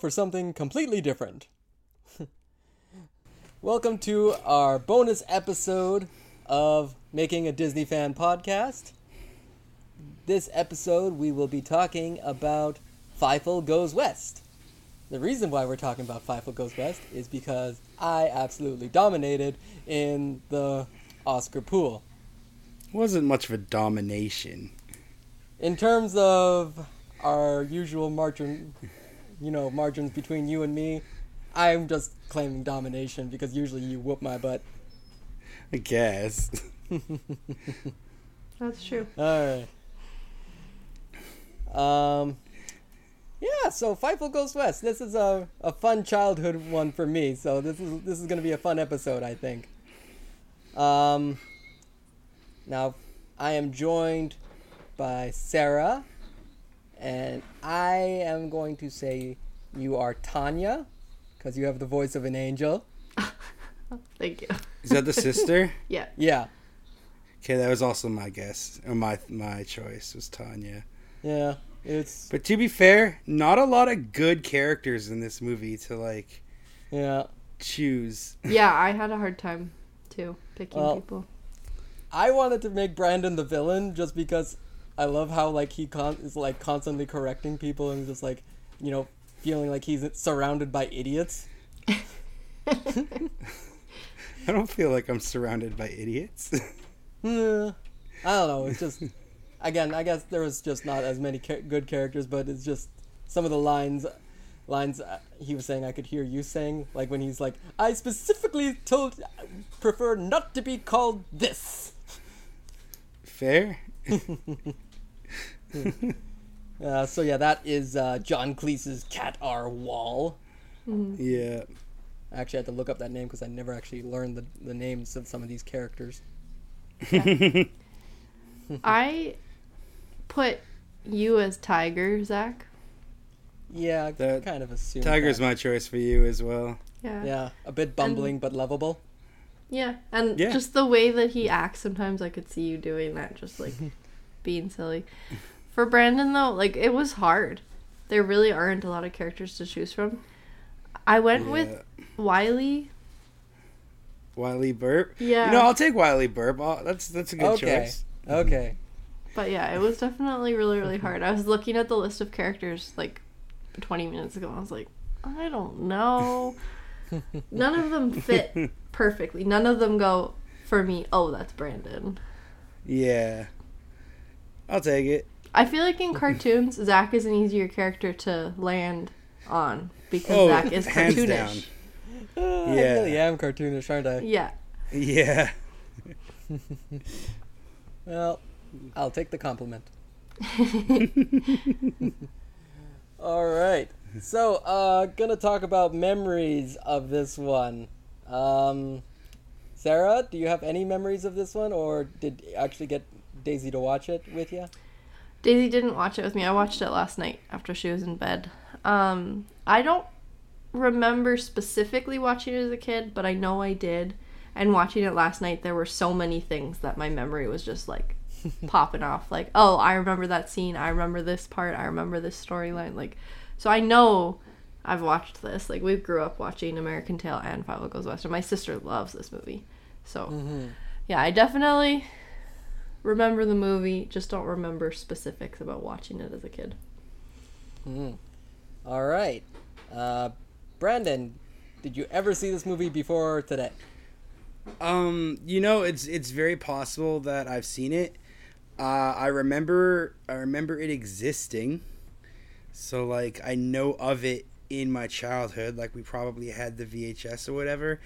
For something completely different. Welcome to our bonus episode of Making a Disney Fan podcast. This episode, we will be talking about Fievel Goes West. The reason why we're talking about Fievel Goes West is because I absolutely dominated in the Oscar pool. wasn't much of a domination. In terms of our usual margin, you know, margins between you and me, I'm just claiming domination because usually you whoop my butt. I guess. That's true. All right. Um. Yeah, so Fievel Goes West. This is a, a fun childhood one for me. So this is this is gonna be a fun episode, I think. Um. Now, I am joined by Sarah, and I am going to say you are Tanya, because you have the voice of an angel. Thank you. Is that the sister? Yeah. Yeah, Okay, that was also my guess. Or my my choice was Tanya. yeah. It's But to be fair, not a lot of good characters in this movie to like yeah. choose. Yeah, I had a hard time too picking Well, people. I wanted to make Brandon the villain just because I love how like he con- is like constantly correcting people and just like you know feeling like he's surrounded by idiots. I don't feel like I'm surrounded by idiots. I don't know. It's just again, I guess there was just not as many cha- good characters, but it's just some of the lines. Lines uh, he was saying, I could hear you saying, like when he's like, "I specifically told, prefer not to be called this." Fair. Uh, so yeah, that is uh, John Cleese's Cat R. Waul. Yeah. I actually had to look up that name because I never actually learned the, the names of some of these characters. I put you as Tiger, Zach. Yeah, I That- kind of assumed. Tiger's that. my choice for you as well. Yeah. Yeah, a bit bumbling but lovable. Yeah. And Yeah. just the way that he acts sometimes I could see you doing that, just like being silly. For Brandon though, like it was hard. There really aren't a lot of characters to choose from. I went with Wylie. Wylie Burp. Yeah. You know, I'll take Wylie Burp. i that's that's a good Okay. choice. Okay. But yeah, it was definitely really, really hard. I was looking at the list of characters like 20 minutes ago. I was like, I don't know. None of them fit perfectly. None of them go for me. Oh, that's Brandon. Yeah. I'll take it. I feel like in cartoons, Zach is an easier character to land on because Oh, Zach is hands cartoonish. down. Uh, I Yeah. really am cartoonish, aren't I? Yeah. Yeah. Well, I'll take the compliment. All right. So, uh, gonna talk about memories of this one. Um, Sarah, do you have any memories of this one, or did you actually get Daisy to watch it with you? Daisy didn't watch it with me. I watched it last night after she was in bed. Um, I don't remember specifically watching it as a kid, but I know I did. And watching it last night, there were so many things that my memory was just like popping off. Like, oh, I remember that scene. I remember this part. I remember this storyline. Like, so I know I've watched this. Like, we grew up watching American Tail and Fievel Goes West, and my sister loves this movie. So, yeah, I definitely remember the movie, just don't remember specifics about watching it as a kid. Hmm. All right. Uh, Brandon, did you ever see this movie before today? Um, you know, it's it's very possible that I've seen it. Uh, I remember I remember it existing. So like I know of it in my childhood, like we probably had the VHS or whatever.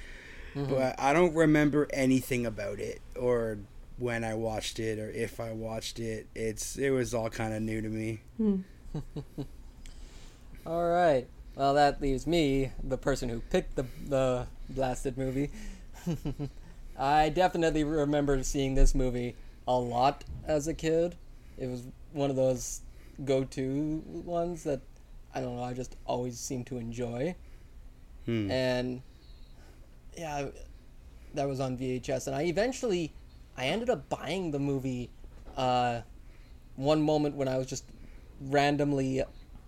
But I don't remember anything about it or when I watched it or if I watched it. It's it was all kind of new to me. All right. Well, that leaves me, the person who picked the the blasted movie. I definitely remember seeing this movie a lot as a kid. It was one of those go-to ones that I don't know. I just always seem to enjoy. Hmm. And yeah, that was on VHS, and I eventually I ended up buying the movie. Uh, one moment when I was just randomly,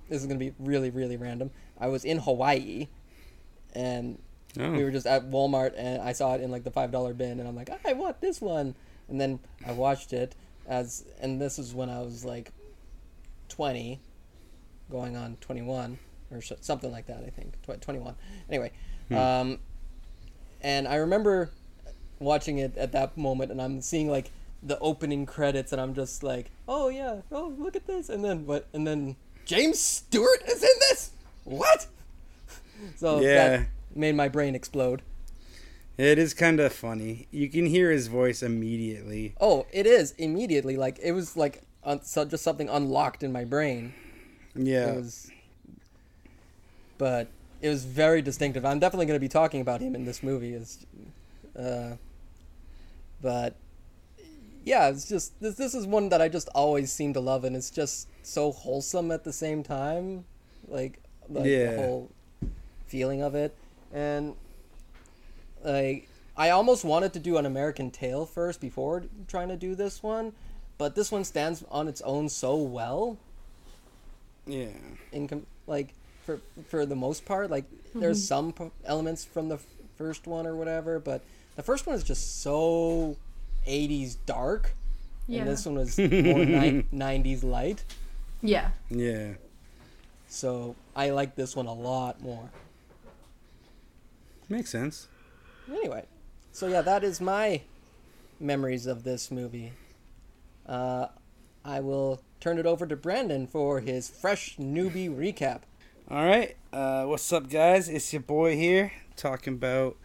this is gonna be really really random. I was in Hawaii, and Oh. we were just at Walmart, and I saw it in like the five dollar bin, and I'm like, I want this one, and then I watched it as, and this is when I was like twenty, going on twenty one or something like that. I think twenty one. Anyway, um, and I remember watching it at that moment, and I'm seeing like the opening credits, and I'm just like, oh yeah, oh look at this, and then what, and then James Stewart is in this. What? So Yeah. that made my brain explode. It is kind of funny. You can hear his voice immediately. Oh, it is immediately like it was like un- so just something unlocked in my brain. Yeah. It was, but it was very distinctive. I'm definitely going to be talking about him in this movie. Is, uh, but yeah, it's just this. This is one that I just always seem to love, and it's just so wholesome at the same time. Like, like Yeah. the whole feeling of it, and like I almost wanted to do an American Tail first before trying to do this one, but this one stands on its own so well yeah. in com- like for for the most part like there's mm-hmm. some p- elements from the f- first one or whatever but the first one is just so 80s dark Yeah. and this one was more ni- 90s light Yeah. Yeah. so i like this one a lot more Makes sense. anyway so yeah that is my memories of this movie uh, i will turn it over to brandon for his fresh newbie recap All right. Uh, what's up, guys? It's your boy here talking about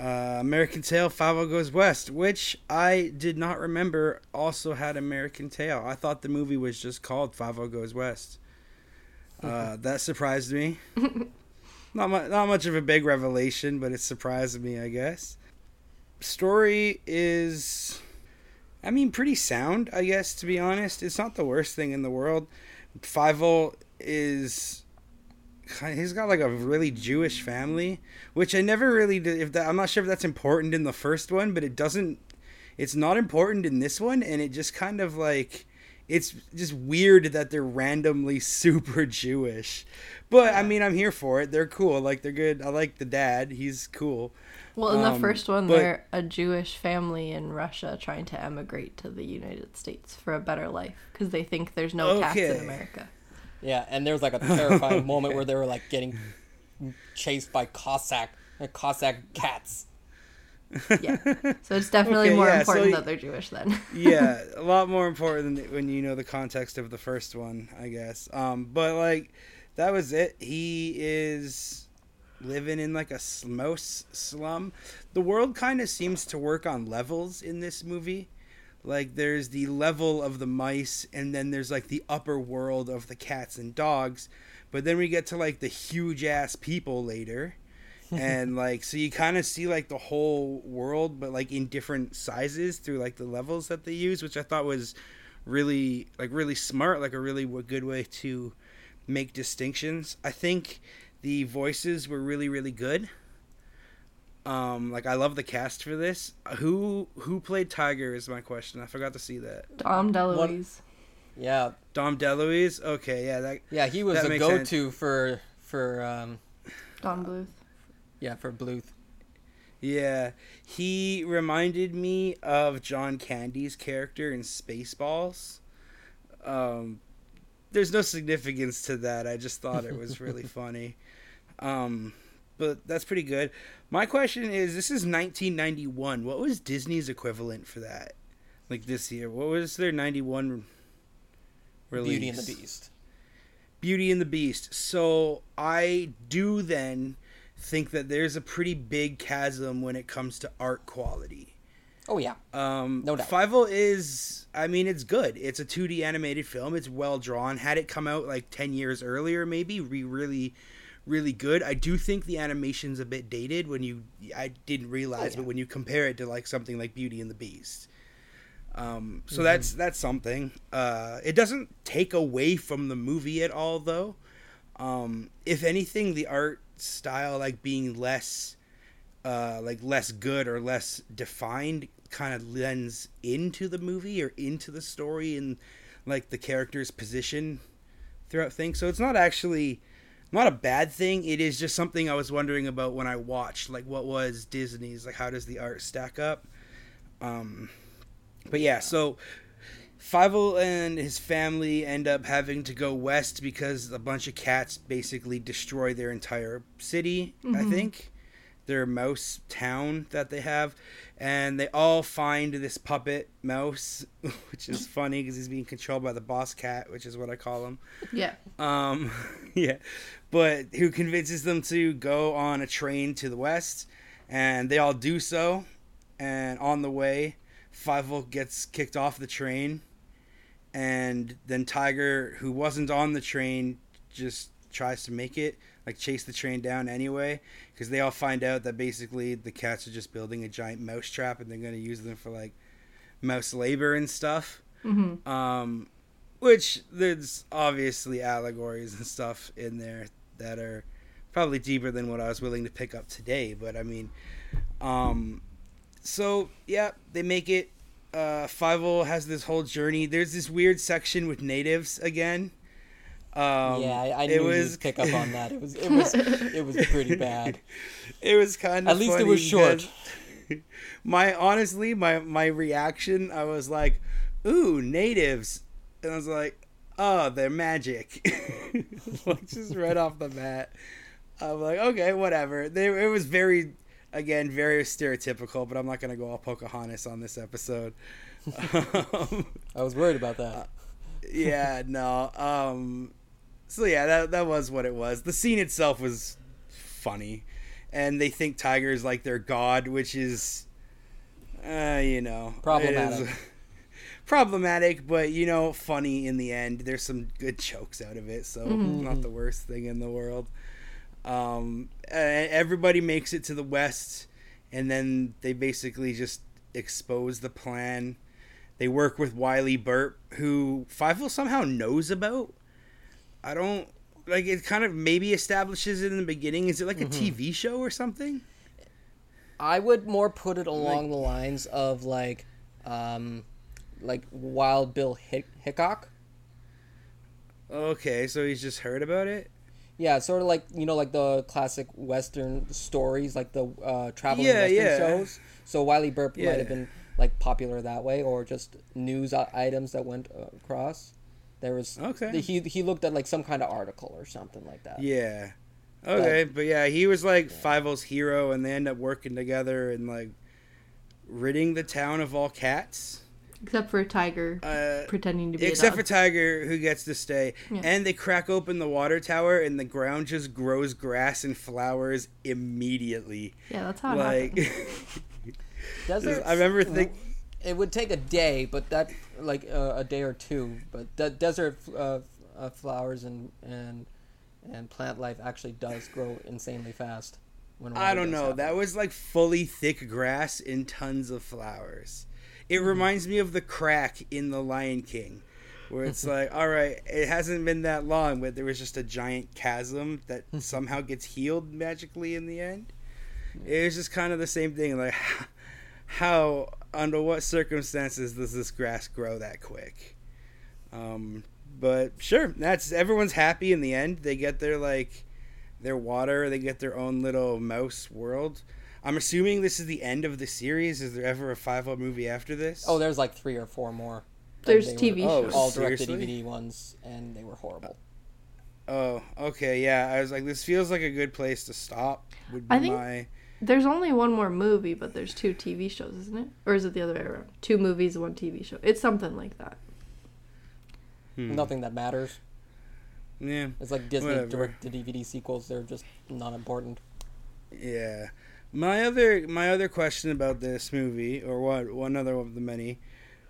uh, American Tail Fievel Goes West, which I did not remember also had American Tail. I thought the movie was just called Fievel Goes West. Uh, that surprised me. not, mu- not much of a big revelation, but it surprised me, I guess. Story is, I mean, pretty sound, I guess, to be honest. It's not the worst thing in the world. Fievel is kind- he's got like a really Jewish family, which I never really did. If that, I'm not sure if that's important in the first one, but it doesn't. It's not important in this one, and it just kind of like it's just weird that they're randomly super Jewish. But I mean, I'm here for it. They're cool. Like they're good. I like the dad. He's cool. Well, in the Um, first one, but- they're a Jewish family in Russia trying to emigrate to the United States for a better life because they think there's no cats in America. Yeah, and there was like a terrifying moment where they were like getting chased by Cossack uh, Cossack cats. Yeah. So it's definitely Okay, more yeah, so important that they're Jewish then. yeah, a lot more important than when you know the context of the first one, I guess. Um, but like that was it. He is living in like a smos slum. The world kind of seems to work on levels in this movie. Like there's the level of the mice, and then there's like the upper world of the cats and dogs. But then we get to like the huge ass people later. and like so you kind of see like the whole world but like in different sizes through like the levels that they use which i thought was really like really smart like a really good way to make distinctions i think the voices were really really good um like i love the cast for this who who played tiger is my question i forgot to see that Dom DeLuise. Yeah, dom deluise okay yeah that yeah, he was a go-to for for um Don Bluth. yeah for Bluth. Yeah, he reminded me of John Candy's character in Spaceballs. Um, there's no significance to that. I just thought it was really funny. Um, but that's pretty good. My question is: This is 1991. What was Disney's equivalent for that? Like this year, what was their 91 release? Beauty and the Beast. Beauty and the Beast. So I do then think that there's a pretty big chasm when it comes to art quality. Oh yeah. Um, No doubt. Fievel is, I mean, it's good. It's a 2D animated film. It's well drawn. Had it come out like 10 years earlier, maybe, we really, really good. I do think the animation's a bit dated when you, I didn't realize, Oh, yeah. but when you compare it to like something like Beauty and the Beast. Um, so Mm-hmm. that's that's something. Uh, it doesn't take away from the movie at all, though. Um, if anything, the art style like being less uh, like less good or less defined kind of lends into the movie or into the story and like the character's position throughout things. So it's not actually not a bad thing. It is just something I was wondering about when I watched like what was Disney's like how does the art stack up? Um but yeah, so Fievel and his family end up having to go west because a bunch of cats basically destroy their entire city, I think. Their mouse town that they have. And they all find this puppet mouse, which is funny because he's being controlled by the boss cat, which is what I call him. Yeah. Um, yeah, but who convinces them to go on a train to the west, and they all do so. And on the way, Fievel gets kicked off the train, and then Tiger, who wasn't on the train, just tries to make it, like chase the train down anyway, because they all find out that basically the cats are just building a giant mouse trap, and they're gonna use them for like mouse labor and stuff. Mm-hmm. Um, which there's obviously allegories and stuff in there that are probably deeper than what I was willing to pick up today. But I mean, um, so yeah, they make it. Uh, has this whole journey. There's this weird section with natives again. Um, yeah, I, I it knew was you'd pick up on that. It was it was it was pretty bad. It was kind of At least it was short. My honestly, my my reaction, I was like, "Ooh, natives," and I was like, "Oh, they're magic." like just right off the bat, I'm like, "Okay, whatever." They it was very, again, very stereotypical, but I'm not gonna go all Pocahontas on this episode. um, I was worried about that. yeah, no. Um, so yeah, that that was what it was. The scene itself was funny, and they think Tiger is like their god, which is, uh, you know, Problematic. is problematic, but you know, funny in the end. There's some good jokes out of it, so not the worst thing in the world. Um, uh, everybody makes it to the west, and then they basically just expose the plan. They work with Wylie Burp, who Fievel somehow knows about. I don't like it. Kind of maybe establishes it in the beginning. Is it like a TV show or something? I would more put it along the lines of like, um, like Wild Bill Hick- Hickok. Okay, so he's just heard about it. Yeah, sort of like you know, like the classic Western stories, like the uh, traveling Yeah, Western yeah. shows. So Wylie Burp might have been like popular that way, or just news items that went across. There was Okay. He he looked at like some kind of article or something like that. Yeah. Okay, but yeah, he was like Fievel's hero, and they end up working together and like ridding the town of all cats. Except for a Tiger Uh, pretending to be except a for dog. Tiger, who gets to stay. Yeah. And they crack open the water tower, and the ground just grows grass and flowers immediately. yeah, that's how it Like. Desert. I remember think. It would take a day, but that like uh, a day or two. But the desert uh, uh, flowers and and and plant life actually does grow insanely fast. When I don't know. happen. That was like fully thick grass and tons of flowers. It Mm-hmm. reminds me of the crack in The Lion King, where it's like, all right, it hasn't been that long, but there was just a giant chasm that somehow gets healed magically in the end. It was just kind of the same thing. Like, how, under what circumstances does this grass grow that quick? Um, but sure, that's everyone's happy in the end. They get their like their water. They get their own little mouse world. I'm assuming this is the end of the series. Is there ever a Fievel movie after this? Oh, there's like three or four more. There's TV were shows. all direct to DVD ones, and they were horrible. Oh, okay, yeah. I was like, this feels like a good place to stop. Would be I think- my There's only one more movie, but there's two TV shows, isn't it? Or is it the other way around? Two movies, one TV show. It's something like that. hmm. Nothing that matters. Yeah, It's like Disney Whatever. direct to DVD sequels. They're just not important. yeah. My other my other question about this movie, or what one other of the many,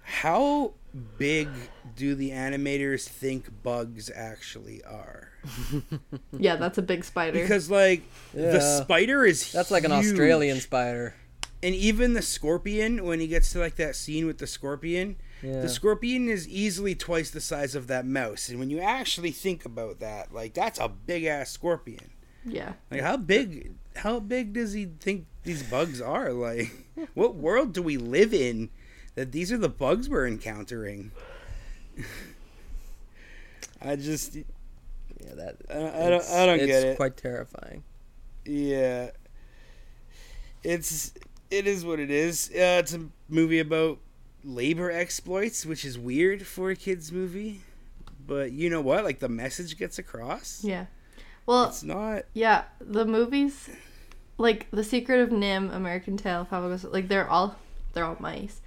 how big do the animators think bugs actually are? Yeah, that's a big spider. Because like Yeah. the spider is That's like an. Australian spider. and even the scorpion when he gets to like that scene with the scorpion, Yeah. the scorpion is easily twice the size of that mouse. And when you actually think about that, like that's a big ass scorpion. yeah. Like how big how big does he think these bugs are? Like what world do we live in that these are the bugs we're encountering? I just yeah, that. I, I don't I don't get it. it's quite terrifying. Yeah. It's it is what it is. Uh, it's a movie about labor exploits, which is weird for a kids movie. But you know what? Like the message gets across. Yeah. Well, It's not yeah, the movies like The Secret of NIMH, American Tail, Papa Goes like they're all they're all mice.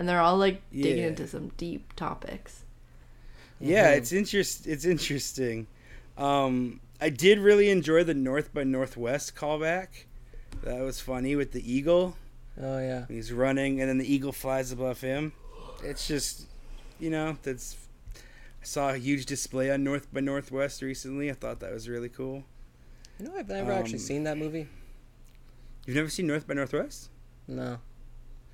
And they're all like digging Yeah. into some deep topics. Yeah, Mhm. it's interest it's interesting. Um I did really enjoy the North by Northwest callback. That was funny with the eagle. Oh yeah. he's running and then the eagle flies above him. It's just, you know, that's. I saw a huge display on North by Northwest recently. I thought that was really cool. You know, I've never actually Um, seen that movie. You've never seen North by Northwest? No.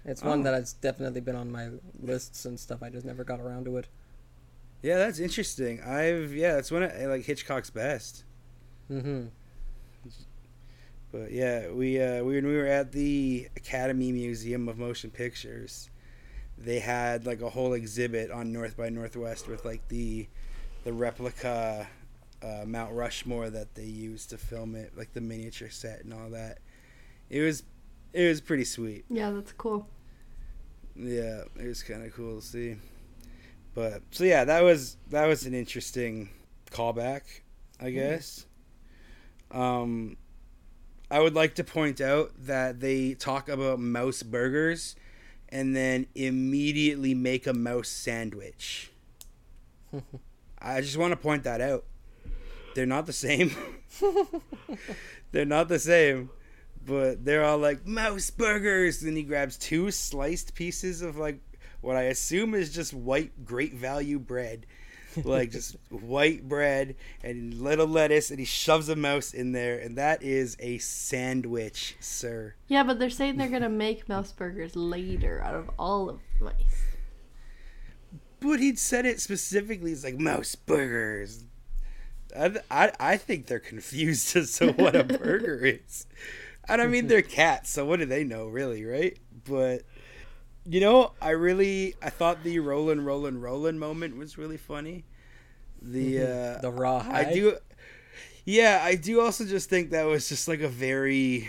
It's one Oh. that has definitely been on my lists and stuff. I just never got around to it. Yeah, that's interesting. I've yeah, it's one of like Hitchcock's best. Mm-hmm. But yeah, we uh, we when we were at the Academy Museum of Motion Pictures, they had like a whole exhibit on North by Northwest with like the the replica uh, Mount Rushmore that they used to film it, like the miniature set and all that. It was it was pretty sweet. Yeah, that's cool. Yeah, it was kind of cool to see. But so yeah, that was that was an interesting callback, I guess. Um, I would like to point out that they talk about mouse burgers, and then immediately make a mouse sandwich. I just want to point that out. They're not the same. they're not the same but they're all like mouse burgers. And he grabs two sliced pieces of like what i assume is just white great value bread. Like just white bread and little lettuce and he shoves a mouse in there and that is a sandwich sir. Yeah, but they're saying they're gonna make mouse burgers later out of all of mice. but he'd said it specifically it's like mouse burgers. I, I, I think they're confused as to what a burger is and i mean they're cats so what do they know really right but you know i really i thought the rollin rollin rollin moment was really funny the uh The Rawhide. I do. Yeah, I do also just think that was just like a very,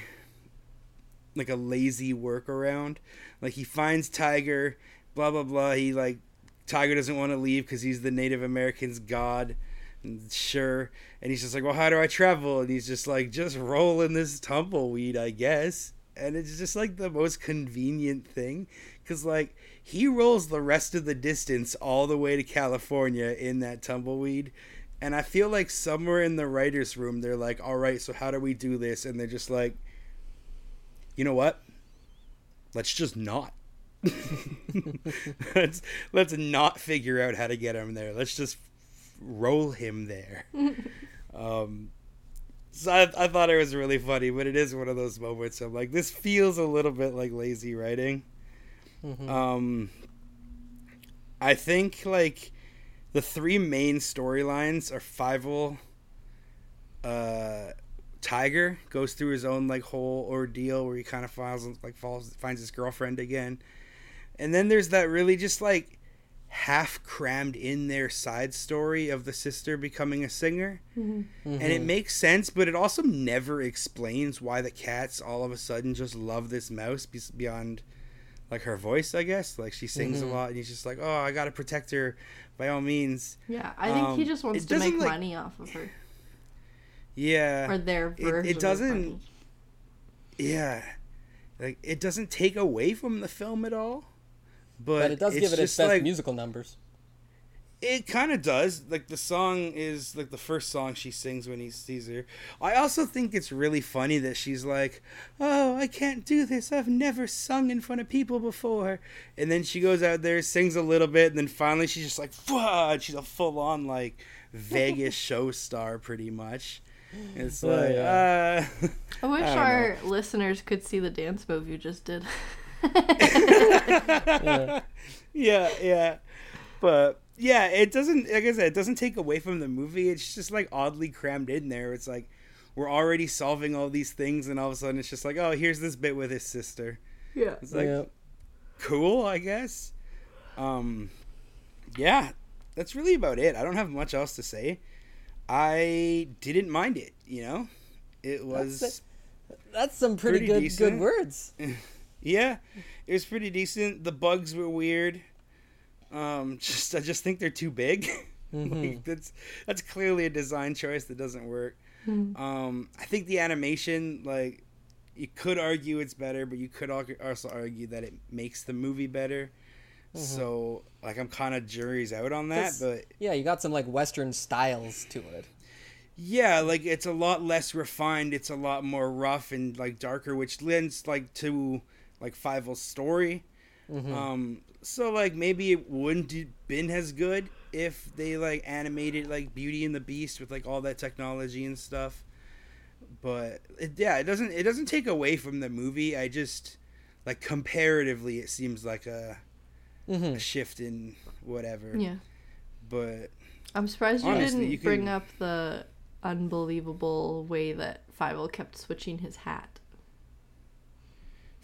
like a lazy workaround. Like he finds Tiger, blah blah blah. He like Tiger doesn't want to leave because he's the Native Americans' god. And sure, and he's just like, well, how do I travel? And he's just like, just roll in this tumbleweed, I guess. And it's just like the most convenient thing, because like he rolls the rest of the distance all the way to California in that tumbleweed. And I feel like somewhere in the writer's room, they're like, all right, so how do we do this? And they're just like, you know what? Let's just not. let's let's not figure out how to get him there. Let's just roll him there. um, so I, I thought it was really funny, but it is one of those moments. I'm like, this feels a little bit like lazy writing. Mhm. Um, I think like the three main storylines are Fievel, uh, Tiger goes through his own like whole ordeal where he kind of finds like falls finds his girlfriend again, and then there's that really just like half crammed in their side story of the sister becoming a singer Mm-hmm. and it makes sense but it also never explains why the cats all of a sudden just love this mouse beyond like her voice i guess like she sings Mhm. a lot and he's just like oh i gotta protect her by all means Yeah, I think he Um, just wants to make like- money off of her yeah or their it version. of doesn't- money. yeah like it doesn't take away from the film at all but, But it does it's give it its just best like, musical numbers. It kind of does. Like the song is like the first song she sings when he sees her. I also think it's really funny that she's like, "Oh, I can't do this. I've never sung in front of people before." And then she goes out there, sings a little bit, and then finally she's just like, "Fuck!" She's a full on like Vegas show star, pretty much. It's Oh, like, yeah. uh, I wish I don't our listeners could see the dance move you just did. Yeah. yeah, yeah. But yeah, it doesn't. Like I said, it doesn't take away from the movie. It's just like oddly crammed in there. It's like we're already solving all these things, and all of a sudden it's just like, oh, here's this bit with his sister. yeah. It's like yeah. cool, I guess. Um, yeah, that's really about it. I don't have much else to say. I didn't mind it. You know, it was. That's That's some pretty, Pretty good decent. good words. Yeah, it was pretty decent. The bugs were weird. Um, just I just think they're too big. like, that's that's clearly a design choice that doesn't work. Um, I think the animation, like, you could argue it's better, but you could also argue that it makes the movie better. So, like, I'm kind of jury's out on that. but Yeah, you got some like Western styles to it. yeah, like it's a lot less refined. It's a lot more rough and like darker, which lends like to like Fievel's story. Um, so like maybe it wouldn't have been as good if they like animated like Beauty and the Beast with like all that technology and stuff. But it, yeah, it doesn't it doesn't take away from the movie. I just like comparatively, it seems like a, Mm-hmm. a shift in whatever. Yeah. But I'm surprised you Honestly, didn't you can- bring up the unbelievable way that Fievel kept switching his hat.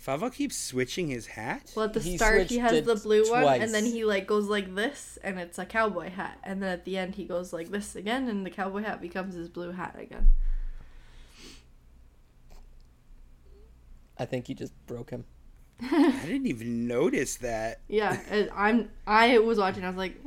Fievel keeps switching his hat. Well, at the He start he has the blue one, and then he like goes like this, and it's a cowboy hat, and then at the end he goes like this again, and the cowboy hat becomes his blue hat again. I think you just broke him. I didn't even notice that. Yeah, and I'm I was watching. I was like,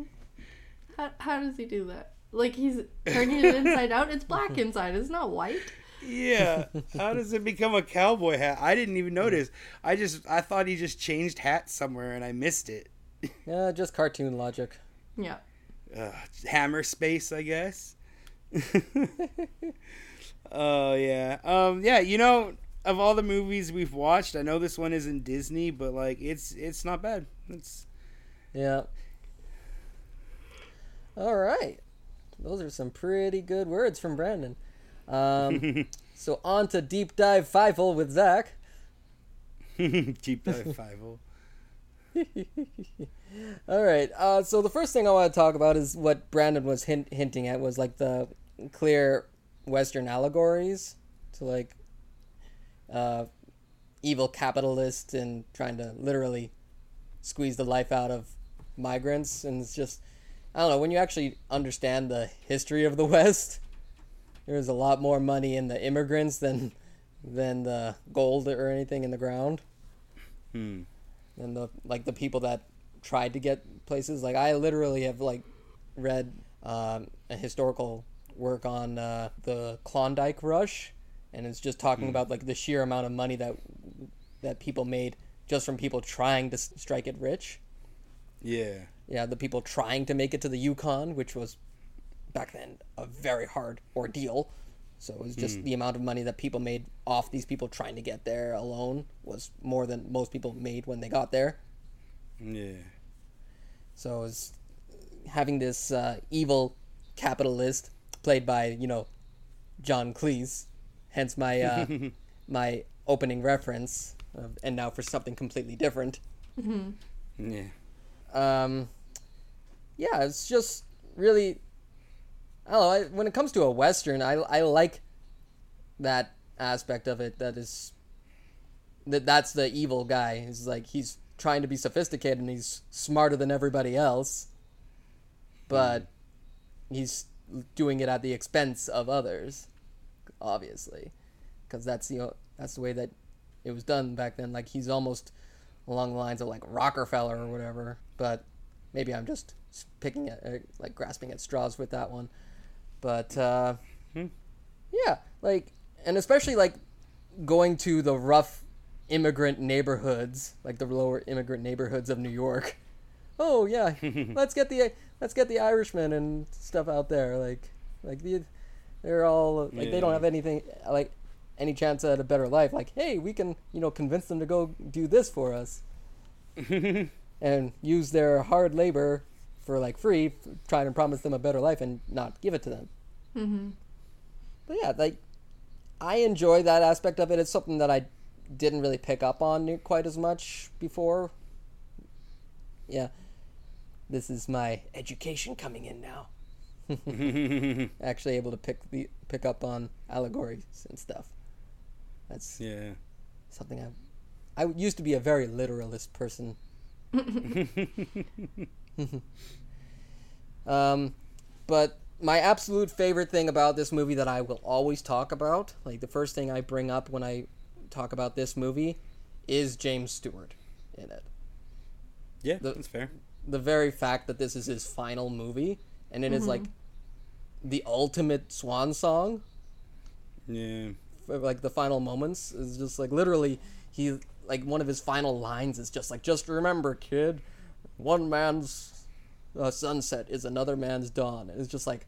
how, how does he do that? Like he's turning it inside out. It's black inside. It's not white. Yeah. How does it become a cowboy hat? I didn't even notice. I just I thought he just changed hats somewhere and I missed it. Yeah, just cartoon logic. Yeah. Uh, hammer space, I guess. Oh yeah. Um yeah, you know, of all the movies we've watched, I know this one isn't Disney, but like it's it's not bad. It's Yeah. All right. Those are some pretty good words from Brandon. Um, so on to deep dive five with Zach. Deep Dive Five. All right. Uh, so the first thing I want to talk about is what Brandon was hint- hinting at was like the clear Western allegories to like uh, evil capitalists and trying to literally squeeze the life out of migrants. And it's just, I don't know, when you actually understand the history of the West, there's a lot more money in the immigrants than than the gold or anything in the ground Hmm. and the like the people that tried to get places like i literally have like read um, a historical work on uh, the klondike rush and it's just talking about like the sheer amount of money that that people made just from people trying to strike it rich Yeah. yeah the people trying to make it to the yukon which was back then a very hard ordeal so it was just the amount of money that people made off these people trying to get there alone was more than most people made when they got there Yeah. so it was having this uh, evil capitalist played by you know John Cleese, hence my uh, my opening reference, uh, and now for something completely different. Yeah. Um, yeah, it's just really I don't know. I, when it comes to a western, I I like that aspect of it. That is that that's the evil guy. He's like he's trying to be sophisticated and he's smarter than everybody else, but he's doing it at the expense of others, obviously, because that's the that's the way that it was done back then. Like he's almost along the lines of like Rockefeller or whatever, but maybe I'm just picking at uh, like grasping at straws with that one. But uh, yeah, like and especially like going to the rough immigrant neighborhoods, like the lower immigrant neighborhoods of New York. Oh yeah, let's get the let's get the Irishmen and stuff out there. Like, like the, they're all like they don't have anything like any chance at a better life. Like, hey, we can you know convince them to go do this for us and use their hard labor for like free, try to promise them a better life and not give it to them. Mm-hmm. But yeah, like I enjoy that aspect of it. It's something that I didn't really pick up on quite as much before. Yeah, this is my education coming in now. Actually, able to pick the pick up on allegories and stuff. That's yeah. something I. I used to be a very literalist person. um, but my absolute favorite thing about this movie that I will always talk about, like the first thing I bring up when I talk about this movie, is James Stewart in it. Yeah, The- that's fair. The very fact that this is his final movie, and it is mm-hmm. like the ultimate swan song Yeah. for, like the final moments is just like literally he like one of his final lines is just like just remember kid one man's uh, sunset is another man's dawn and it's just like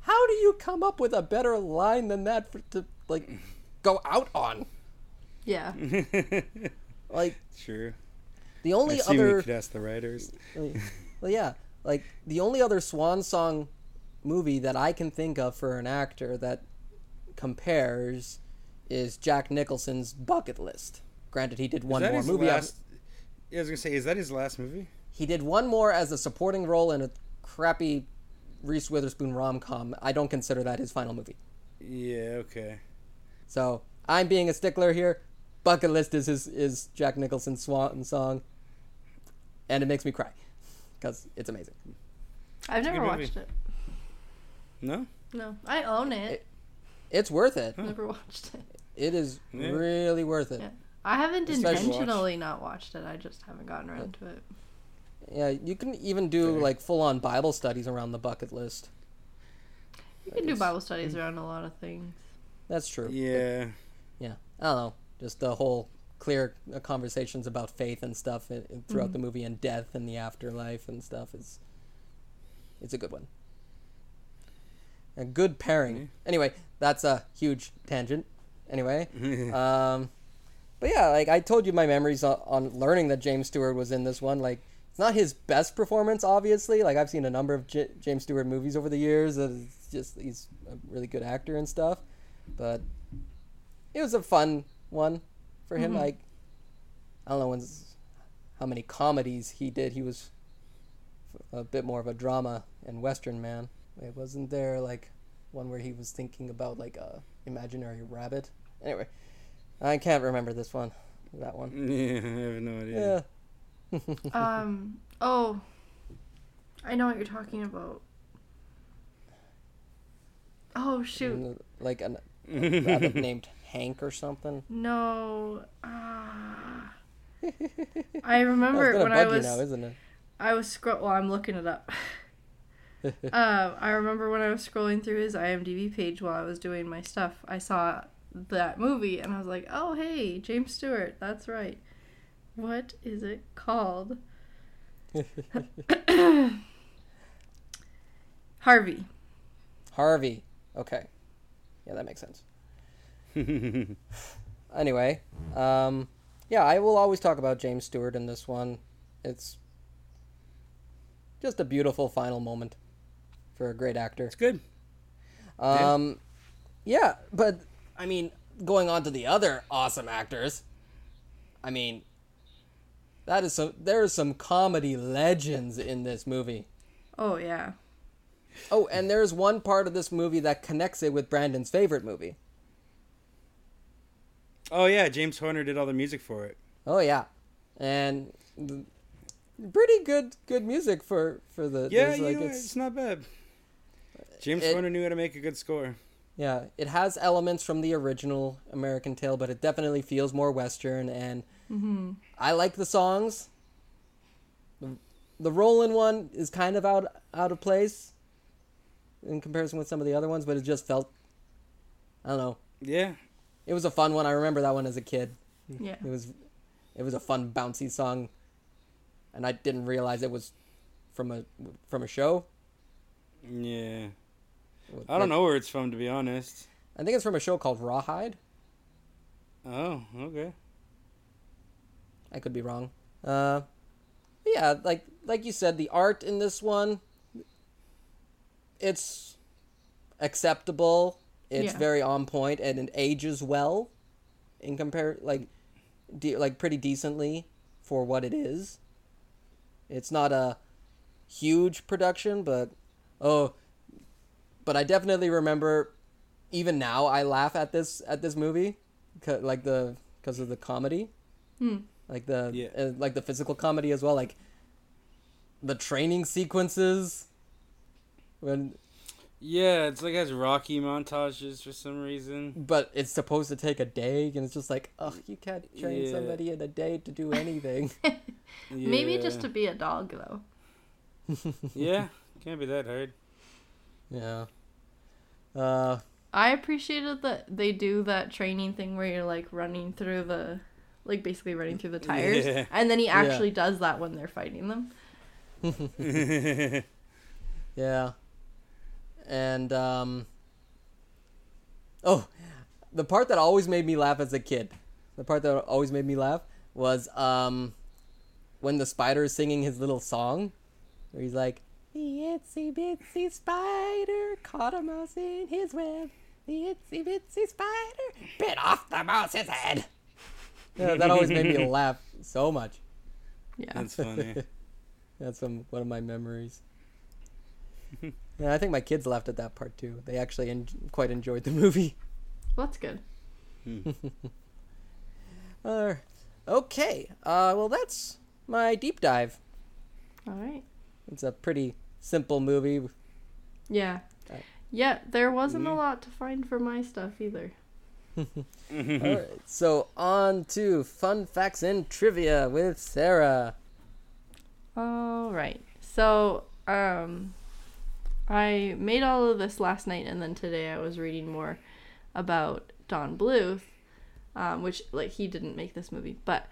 how do you come up with a better line than that for, to like go out on Yeah. like Sure. the I only assume we other could ask the writers. well yeah like the only other swan song movie that i can think of for an actor that compares is jack nicholson's bucket list granted he did one more movie last? I was gonna say, is that his last movie? He did one more as a supporting role in a crappy Reese Witherspoon rom com. I don't consider that his final movie. Yeah. Okay. So I'm being a stickler here. Bucket List is his is Jack Nicholson's swan song, and it makes me cry because it's amazing. I've never good movie. watched it. No. No, I own it. It- It's worth it. Never watched it. It is Yeah. really worth it. Yeah. I haven't Especially- intentionally not watched it. I just haven't gotten around to it. Yeah, you can even do Fair. like full on Bible studies around the bucket list. You can do Bible studies around a lot of things. That's true. Yeah. yeah i don't know just the whole clear uh, conversations about faith and stuff i- i- throughout the movie and death and the afterlife and stuff is it's a good one a good pairing Yeah. anyway that's a huge tangent anyway um but yeah like i told you my memories on, on learning that james stewart was in this one like it's not his best performance obviously like i've seen a number of J- james stewart movies over the years it's just he's a really good actor and stuff but it was a fun one for him. Mm-hmm. Like I don't know when's, how many comedies he did. He was a bit more of a drama and western man. It wasn't there like one where he was thinking about like a imaginary rabbit. Anyway, I can't remember this one. That one. Yeah. I have no idea. Yeah. Um. Oh. I know what you're talking about. Oh shoot! Like a rabbit named Hank or something. No. Ah. I remember gonna when I was you now, isn't it? I was scroll. Well, I'm looking it up. uh, I remember when I was scrolling through his IMDb page while I was doing my stuff. I saw that movie and I was like, "Oh, hey, James Stewart. That's right. What is it called?" Harvey. Harvey. Okay. Yeah, that makes sense. anyway, um, yeah, I will always talk about James Stewart in this one. It's just a beautiful final moment for a great actor. It's good. Um, yeah, but I mean, going on to the other awesome actors. I mean, that is some. There are some comedy legends in this movie. Oh yeah. Oh, and there's one part of this movie that connects it with Brandon's favorite movie. Oh yeah, James Horner did all the music for it. Oh yeah, and pretty good good music for for the Yeah, there's, you like know, it's it's not bad. James It- Horner knew how to make a good score. yeah it has elements from the original American Tail, but it definitely feels more Western, and Mm-hmm. I like the songs. The, the Roland one is kind of out out of place in comparison with some of the other ones, but it just felt I don't know. Yeah, It was a fun one. I remember that one as a kid. Yeah. It was it was a fun bouncy song and I didn't realize it was from a from a show. Yeah. I don't know where it's from to be honest. I think it's from a show called Rawhide. Oh, okay. I could be wrong. Uh, yeah, like like you said, the art in this one, it's acceptable. It's Yeah. very on point and it ages well, in compare like, de- like pretty decently for what it is. It's not a huge production, but oh, but I definitely remember. Even now, I laugh at this at this movie, like the because of the comedy like the Yeah. uh, like the physical comedy as well like the training sequences when Yeah, it's like it has Rocky montages for some reason. but it's supposed to take a day and it's just like oh you can't train Yeah. somebody in a day to do anything Maybe just to be a dog though. Yeah, can't be that hard. yeah uh I appreciated that they do that training thing where you're like running through the, like basically running through the tires, Yeah. and then he actually does that when they're fighting them. yeah and um oh the part that always made me laugh as a kid the part that always made me laugh was um when the spider is singing his little song where he's like the itsy bitsy spider caught a mouse in his web the itsy bitsy spider bit off the mouse's head yeah, that always made me laugh so much Yeah. That's funny. that's some, one of my memories. yeah, I think my kids laughed at that part too. They actually en- quite enjoyed the movie. Well, that's good. Uh, okay, uh, well that's my deep dive. All right. It's a pretty simple movie. Yeah. Uh, Yeah, there wasn't a lot to find for my stuff either. All right, so on to fun facts and trivia with Sarah. All right. So, um, I made all of this last night, and then today I was reading more about Don Bluth, um, which like he didn't make this movie, but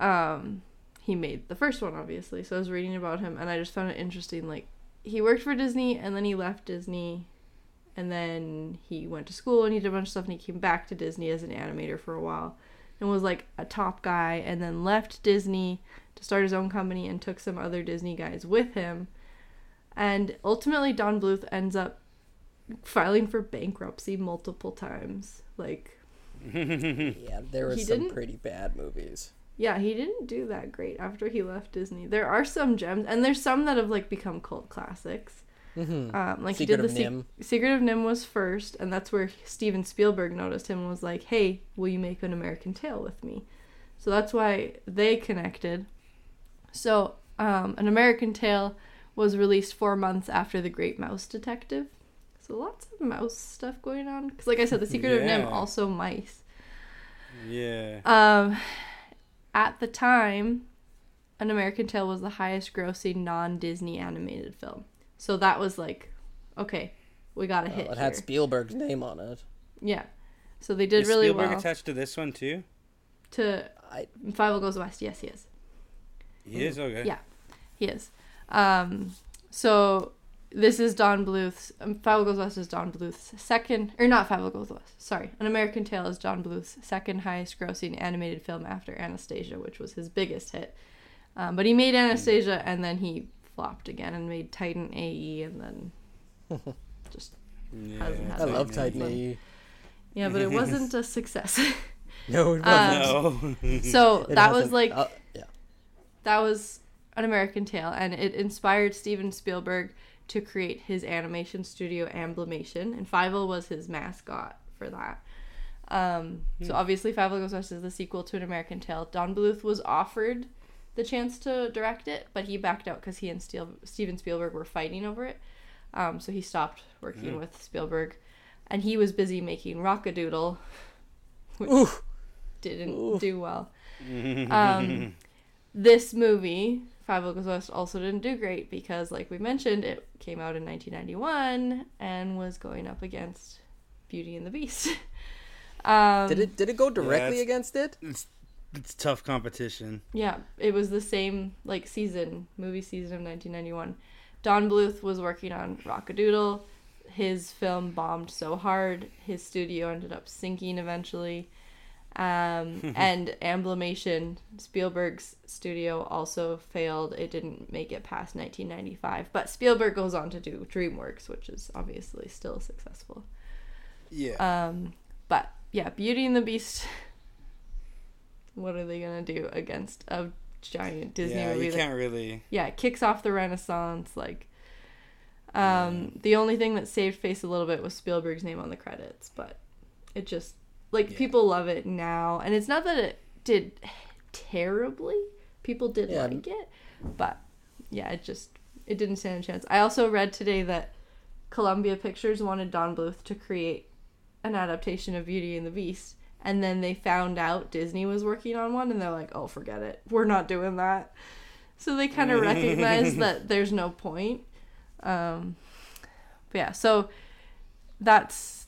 um, he made the first one, obviously. So I was reading about him, and I just found it interesting. Like he worked for Disney, and then he left Disney, and then he went to school and he did a bunch of stuff, and he came back to Disney as an animator for a while, and was like a top guy, and then left Disney to start his own company and took some other Disney guys with him. And ultimately, Don Bluth ends up filing for bankruptcy multiple times. Like, Yeah, there were some pretty bad movies. yeah, he didn't do that great after he left Disney. There are some gems, and there's some that have like become cult classics. Mm-hmm. Um, like Secret he did the NIMH. Se- Secret of NIMH was first, and that's where Steven Spielberg noticed him and was like, "Hey, will you make an American Tail with me?" So that's why they connected. So, um, an American Tail was released four months after The Great Mouse Detective. So lots of mouse stuff going on. Because, like I said, The Secret of NIMH also mice. yeah. Um, at the time, An American Tail was the highest grossing non Disney animated film. So that was like, okay, we got a hit. Well, it had here. Spielberg's name on it. yeah. So they did really well. Is really Spielberg well. attached to this one too? to I Fievel Goes West, yes, he is. He is okay. Yeah. He is. Um, so this is Don Bluth's. Um, Fievel Goes West is Don Bluth's second, or not Fievel Goes West. Sorry, An American Tail is Don Bluth's second highest grossing animated film after Anastasia, which was his biggest hit. Um, but he made Anastasia and then he flopped again and made Titan AE and then just Yeah, Hasn't had I love Titan AE. yeah, but it wasn't a success. No, it Um, wasn't. No. so It that was hasn't- like uh, yeah. that was an American Tail, and it inspired Steven Spielberg to create his animation studio Amblimation, and Fievel was his mascot for that. Um, So obviously, Fievel Goes West is the sequel to An American Tale. Don Bluth was offered the chance to direct it, but he backed out because he and Steel- Steven Spielberg were fighting over it. Um, so he stopped working with Spielberg, and he was busy making Rock-a-Doodle, which Ooh. didn't do well. Um, this movie, Fievel Goes West, also didn't do great because, like we mentioned, it came out in 1991 and was going up against Beauty and the Beast. um, Did it did it go directly it's- against it? It's It's tough competition. Yeah, it was the same like season, movie season of 1991. Don Bluth was working on Rock-a-Doodle. His film bombed so hard, his studio ended up sinking eventually. Um, and Amblimation, Spielberg's studio, also failed. It didn't make it past 1995. But Spielberg goes on to do DreamWorks, which is obviously still successful. Yeah. Um, but yeah, Beauty and the Beast. What are they gonna do against a giant Disney yeah, movie? you that- can't really. yeah, it kicks off the Renaissance. Like, um, the only thing that saved face a little bit was Spielberg's name on the credits, but it just like Yeah. people love it now, and it's not that it did terribly. People did Yeah. like it, but yeah, it just it didn't stand a chance. I also read today that Columbia Pictures wanted Don Bluth to create an adaptation of Beauty and the Beast. And then they found out Disney was working on one, and they're like, "Oh, forget it. We're not doing that." So they kind of recognize that there's no point. Um, but yeah, so that's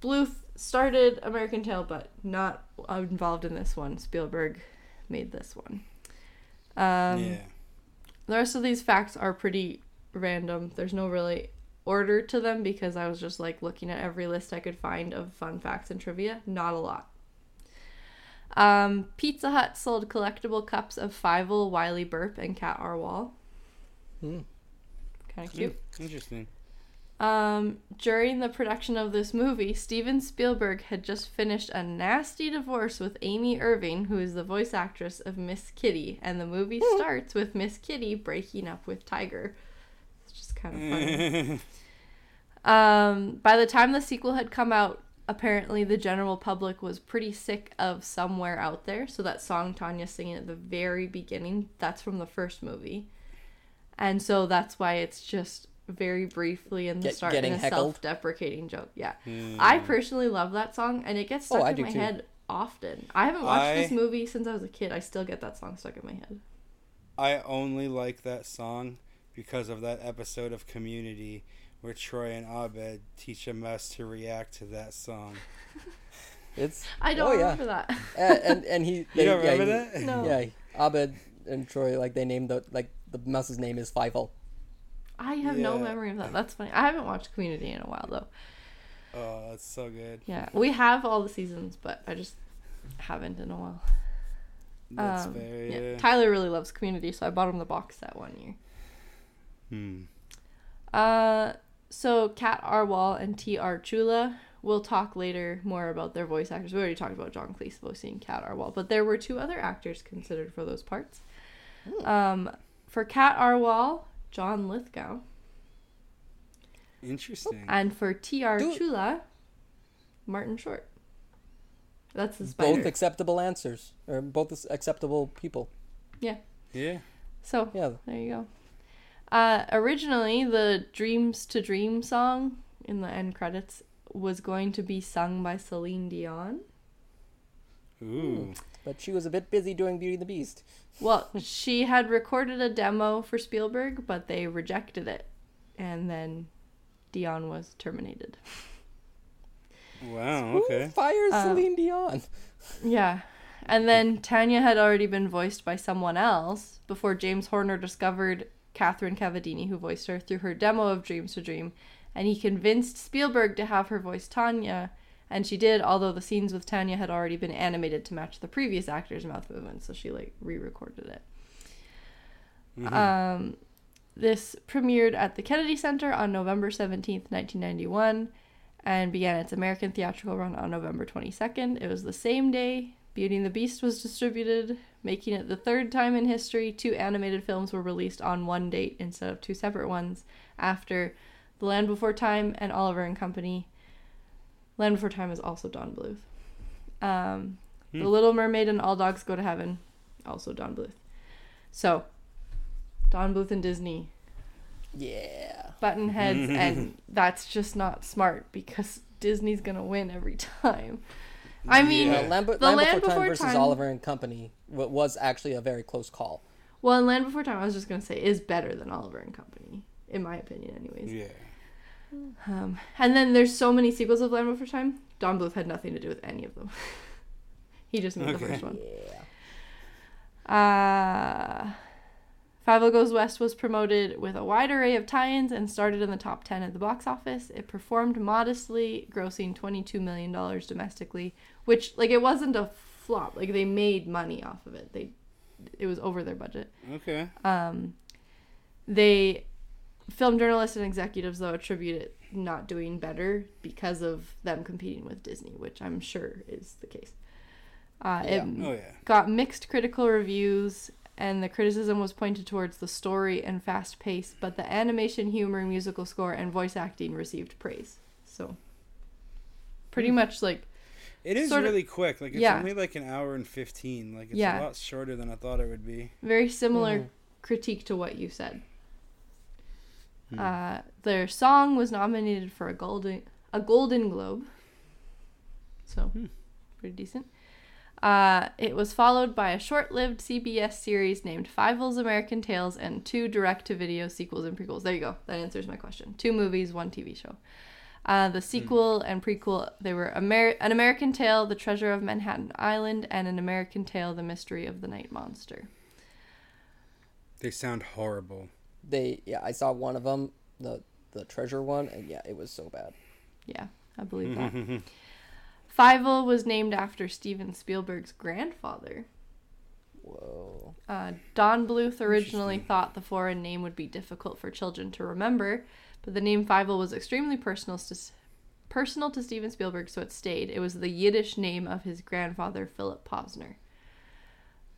Bluth started American Tail, but not involved in this one. Spielberg made this one. Um, yeah. the rest of these facts are pretty random. There's no really order to them because I was just like looking at every list I could find of fun facts and trivia. Not a lot. Um, Pizza Hut sold collectible cups of Fievel, Wylie Burp, and Cat R. Waul. Hmm. Kind of cute. Interesting. Um, during the production of this movie, Steven Spielberg had just finished a nasty divorce with Amy Irving, who is the voice actress of Miss Kitty, and the movie starts with Miss Kitty breaking up with Tiger. Just kind of funny. Um, by the time the sequel had come out, apparently the general public was pretty sick of Somewhere Out There. So that song Tanya singing at the very beginning, that's from the first movie. And so that's why it's just very briefly in the Get- start getting in a heckled? self-deprecating joke. Yeah. I personally love that song and it gets stuck Oh, in my too. head often. I haven't watched I- this movie since I was a kid. I still get that song stuck in my head. I only like that song because of that episode of Community where Troy and Abed teach a mess to react to that song. It's I don't oh, yeah. remember that. and, and and he they, don't yeah, remember he- that? No. Yeah, Abed and Troy like they named the like the mouse's name is Fievel. I have no memory of that. That's funny. I haven't watched Community in a while though. Oh, that's so good. Yeah, we have all the seasons, but I just haven't in a while. That's Um, fair. yeah. Yeah. Tyler really loves Community, so I bought him the box set one year. Hmm. Uh, so Cat R. Waul and T. R. Chula. We'll talk later more about their voice actors. We already talked about John Cleese voicing Cat R. Waul, but there were two other actors considered for those parts. Um, for Cat R. Waul, John Lithgow, Interesting. and for T. R. Do- Chula, Martin Short. That's the spider. Both acceptable answers or both acceptable people. Yeah. Yeah. So Yeah. there you go. Uh, originally, the "Dreams to Dream" song in the end credits was going to be sung by Celine Dion. Ooh. But she was a bit busy doing Beauty and the Beast. Well, she had recorded a demo for Spielberg, but they rejected it, and then Dion was terminated. Wow. Okay. fires Uh, Celine Dion? Yeah. And then Tanya had already been voiced by someone else before James Horner discovered Catherine Cavadini, who voiced her, through her demo of Dreams to Dream. And he convinced Spielberg to have her voice Tanya, and she did, although the scenes with Tanya had already been animated to match the previous actor's mouth movements, so she like re recorded it. Um, this premiered at the Kennedy Center on November 17th, 1991, and began its American theatrical run on November 22nd. It was the same day Beauty and the Beast was distributed, making it the third time in history two animated films were released on one date instead of two separate ones after The Land Before Time and Oliver and Company. Land Before Time is also Don Bluth. Um, The Little Mermaid and All Dogs Go to Heaven, also Don Bluth. So, Don Bluth and Disney Yeah. button heads and that's just not smart because Disney's gonna win every time. I mean, Yeah. Land, The Land Land Before Time versus Time- Oliver and Company was actually a very close call. well, in Land Before Time, I was just gonna say is better than Oliver and Company, in my opinion, anyways. Yeah. Um, and then there's so many sequels of Land Before Time. Don Bluth had nothing to do with any of them. He just made the first one. Yeah. Uh, Fievel Goes West was promoted with a wide array of tie-ins and started in the top 10 at the box office. It performed modestly, grossing $22 million domestically, which like it wasn't a flop. Like they made money off of it. They it was over their budget. Okay. Um, they film journalists and executives though attribute it not doing better because of them competing with Disney, which I'm sure is the case. Uh, Yeah. It Oh yeah. got mixed critical reviews, and the criticism was pointed towards the story and fast pace, but the animation, humor, musical score, and voice acting received praise. So, pretty much like It is Sort of- really quick. Like it's yeah. only like an hour and fifteen. Like it's Yeah. a lot shorter than I thought it would be. very similar Mhm. critique to what you said. Hmm. Uh, their song was nominated for a golden a Golden Globe, so Hmm. pretty decent. Uh, it was followed by a short-lived CBS series named Fievel's American Tales and two direct-to-video sequels and prequels. There you go. That answers my question. Two movies, one TV show. Uh, the sequel and prequel they were Amer- an American Tail, The Treasure of Manhattan Island, and an American Tail, The Mystery of the Night Monster. They sound horrible. They yeah, I saw one of them, the the treasure one, and yeah, it was so bad. Yeah, I believe that. Fievel was named after Steven Spielberg's grandfather. Whoa. Uh, Don Bluth originally thought the foreign name would be difficult for children to remember, but the name Fievel was extremely personal to, personal to Steven Spielberg, so it stayed. It was the Yiddish name of his grandfather, Philip Posner.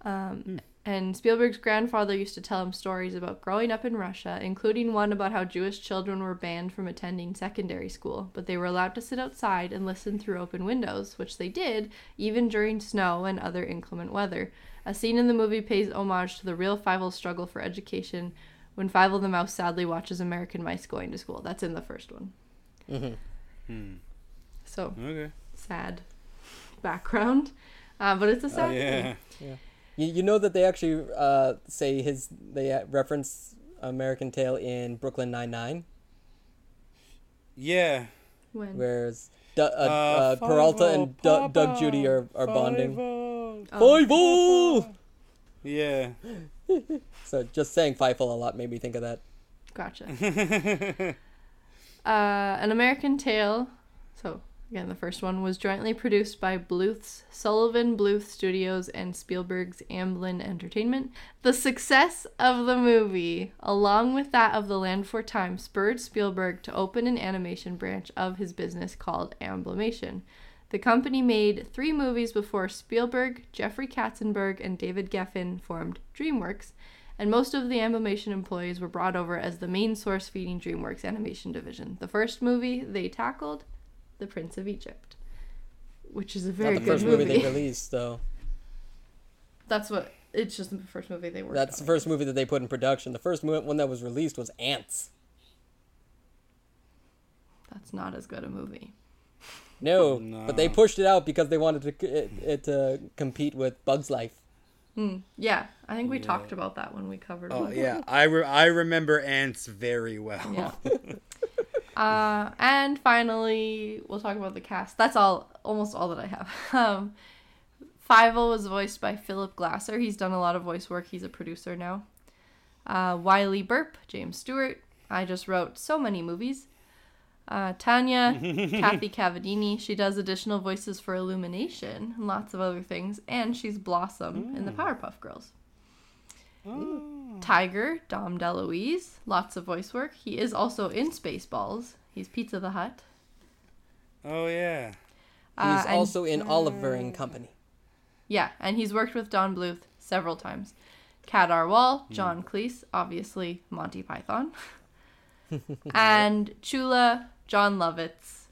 Um, And Spielberg's grandfather used to tell him stories about growing up in Russia, including one about how Jewish children were banned from attending secondary school, but they were allowed to sit outside and listen through open windows, which they did, even during snow and other inclement weather. A scene in the movie pays homage to the real Fievel's struggle for education when Fievel the Mouse sadly watches American mice going to school. That's in the first one. hmm Hmm. So, Okay. sad background. Uh, but it's a Oh sad thing. yeah. You, you know that they actually uh, say his they uh, reference American Tail in Brooklyn Nine Nine, Yeah. When? whereas Du- uh, uh, Peralta and Du- Doug Judy are, are bonding. Oh. Five-O! Yeah. So just saying Fievel a lot made me think of that. Gotcha. Uh, An American Tail. So again, the first one was jointly produced by Bluth's Sullivan Bluth Studios and Spielberg's Amblin Entertainment. The success of the movie, along with that of The Land for Time, spurred Spielberg to open an animation branch of his business called Amblimation. The company made three movies before Spielberg, Jeffrey Katzenberg, and David Geffen formed DreamWorks, and most of the animation employees were brought over as the main source feeding DreamWorks animation division. The first movie they tackled, The Prince of Egypt, which is a very good movie. Not the good first movie. movie they released, though. That's what it's just the first movie they worked That's the first movie that they put in production. The first mo- one that was released was Ants. That's not as good a movie. No, No. but they pushed it out because they wanted to it, it to compete with Bugs Life. Hmm. Yeah, I think we Yeah. talked about that when we covered. Oh it. yeah. I re- I remember ants very well. Yeah. uh, and finally, we'll talk about the cast. That's all, almost all that I have. Um, Fievel was voiced by Philip Glasser. He's done a lot of voice work. He's a producer now. Uh, Wylie Burp, James Stewart. I just wrote so many movies. Uh, Tanya, Kathy Cavadini. She does additional voices for Illumination and lots of other things. And she's Blossom in the Powerpuff Girls. Oh. Tiger, Dom DeLuise, lots of voice work. He is also in Spaceballs. He's Pizza the Hut. Oh yeah. He's Uh, and- also in Oliver and Company. Yeah, and he's worked with Don Bluth several times. Cat R. Waul, John Cleese, obviously Monty Python. and Chula, Jon Lovitz.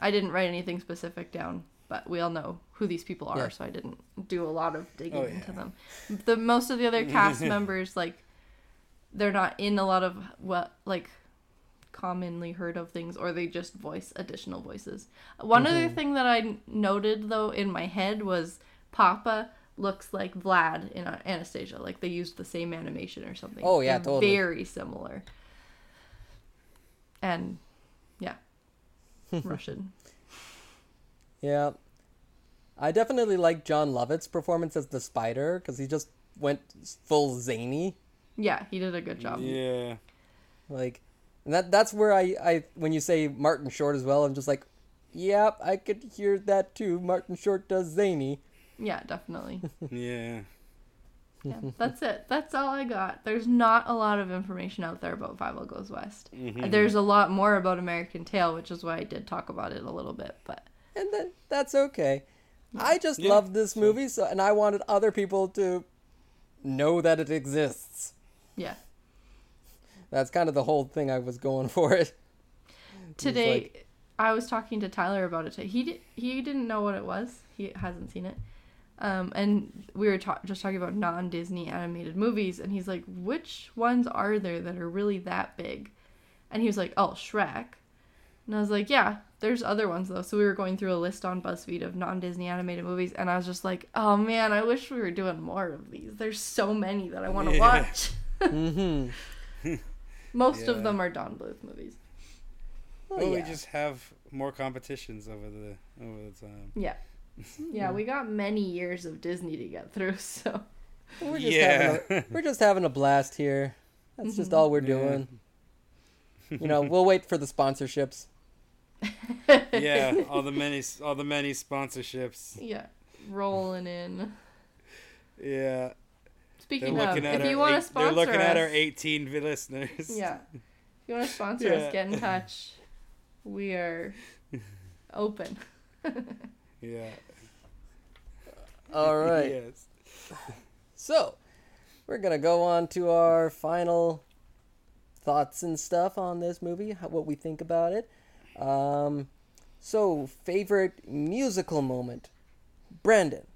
I didn't write anything specific down, but we all know who these people are, Yeah. so I didn't do a lot of digging Oh, into them. The most of the other cast members, like, they're not in a lot of what like commonly heard of things, or they just voice additional voices. One other mm-hmm. thing that I noted though in my head was Papa looks like Vlad in Anastasia, like they used the same animation or something. Oh, yeah, totally. Very similar. And yeah, Russian. Yeah. I definitely like Jon Lovitz performance as the spider because he just went full zany. Yeah, he did a good job. Yeah. Like, and that that's where I I when you say Martin Short as well, I'm just like, yep, I could hear that too. Martin Short does zany. Yeah, definitely. Yeah. Yeah, that's it. That's all I got. There's not a lot of information out there about Fievel Goes West. Mm-hmm. There's a lot more about American Tail, which is why I did talk about it a little bit. But and then that's okay. I just Yeah, love this movie, so and I wanted other people to know that it exists. yeah, That's kind of the whole thing I was going for it. today like- I was talking to Tyler about it. He did, he didn't know what it was. He hasn't seen it. Um, and we were ta- just talking about non Disney animated movies, and he's like, "Which ones are there that are really that big?" And he was like, "Oh, Shrek." And I was like, "Yeah, there's other ones though." So we were going through a list on BuzzFeed of non Disney animated movies, and I was just like, "Oh man, I wish we were doing more of these. There's so many that I want to Yeah. watch." Mm-hmm. Most of them are Don Bluth movies. Oh, well, yeah. we just have more competitions over the over the time. Yeah. Yeah, we got many years of Disney to get through, so We're just Yeah. having a, we're just having a blast here. That's just mm-hmm. all we're Yeah. doing. You know, we'll wait for the sponsorships. yeah, all the many all the many sponsorships. yeah, rolling in. Yeah. They're Speaking of, if our you want to eight- sponsor They're looking us, at our 18 vi- listeners. yeah, if you want to sponsor Yeah. us, get in touch. We are open. Yeah. All right. Yes. So, we're going to go on to our final thoughts and stuff on this movie, how, what we think about it. Um, so, favorite musical moment? Brandon.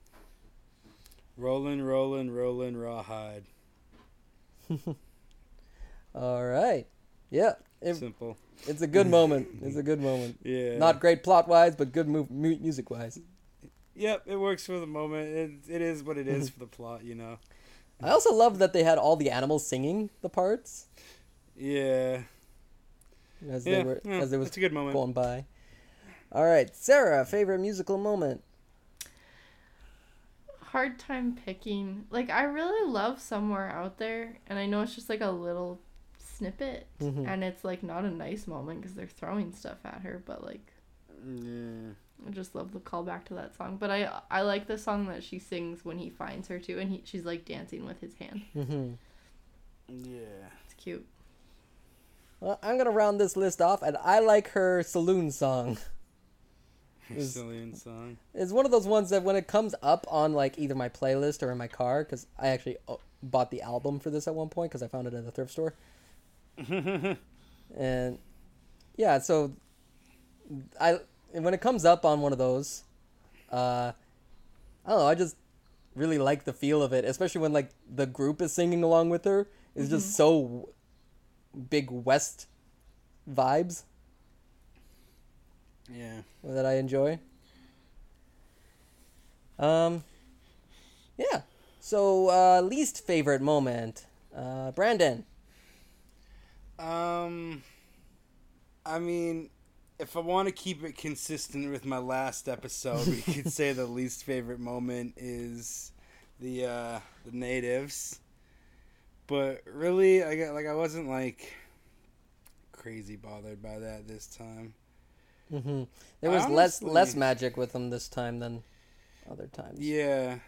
Rolling, rolling, rolling, rawhide. All right. Yeah, it, Simple. it's a good moment. It's a good moment. Yeah. Not great plot wise, but good move, mu- music wise. Yep, it works for the moment. It, it is what it is for the plot, you know. I also love that they had all the animals singing the parts Yeah. as Yeah. they were yeah, as they was it's a good moment. going by. All right, Sarah, favorite musical moment. Hard time picking. Like I really love somewhere out there, and I know it's just like a little snippet, Mhm. and it's like not a nice moment because they're throwing stuff at her, but like Yeah. I just love the callback to that song. But I I like the song that she sings when he finds her too, and he she's like dancing with his hand. Mm-hmm. Yeah. It's cute. Well, I'm gonna round this list off, and I like her saloon song. Is- Brazilian song. It's one of those ones that when it comes up on like either my playlist or in my car, because I actually uh, bought the album for this at one point because I found it at a thrift store. and yeah, so I when it comes up on one of those, uh, I don't know. I just really like the feel of it, especially when like the group is singing along with her. It's just so big West vibes Yeah. that I enjoy. Um, yeah. So uh, least favorite moment, uh, Brandon. Um, I mean, if I want to keep it consistent with my last episode, we could say the least favorite moment is the uh, the natives. But really, I got like I wasn't like crazy bothered by that this time. Mm-hmm. There was less less magic with them this time than other times. Yeah.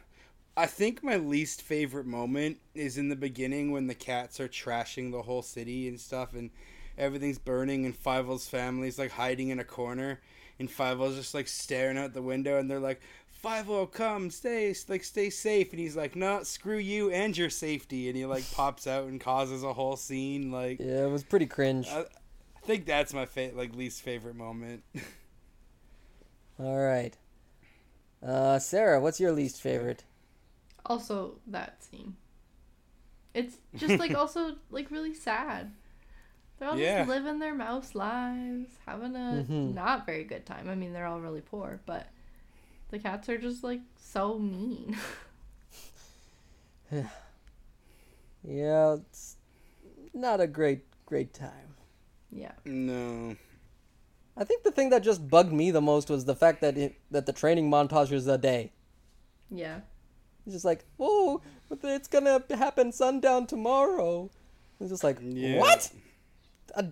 I think my least favorite moment is in the beginning when the cats are trashing the whole city and stuff and everything's burning and Fievel's family's like hiding in a corner and Fievel's just like staring out the window and they're like Fievel come stay like stay safe and he's like no screw you and your safety and he like pops out and causes a whole scene like Yeah, it was pretty cringe. I, I think that's my fa- like least favorite moment. All right. Uh, Sarah, what's your least favorite? Also, that scene. It's just like also like really sad. They're all Yeah. just living their mouse lives, having a Mhm. not very good time. I mean, they're all really poor, but the cats are just like so mean. Yeah, it's not a great great time. yeah. no. I think the thing that just bugged me the most was the fact that it, that the training montage was a day. Yeah. It's just like, oh, it's gonna happen sundown tomorrow. It's just like, Yeah. what? Uh,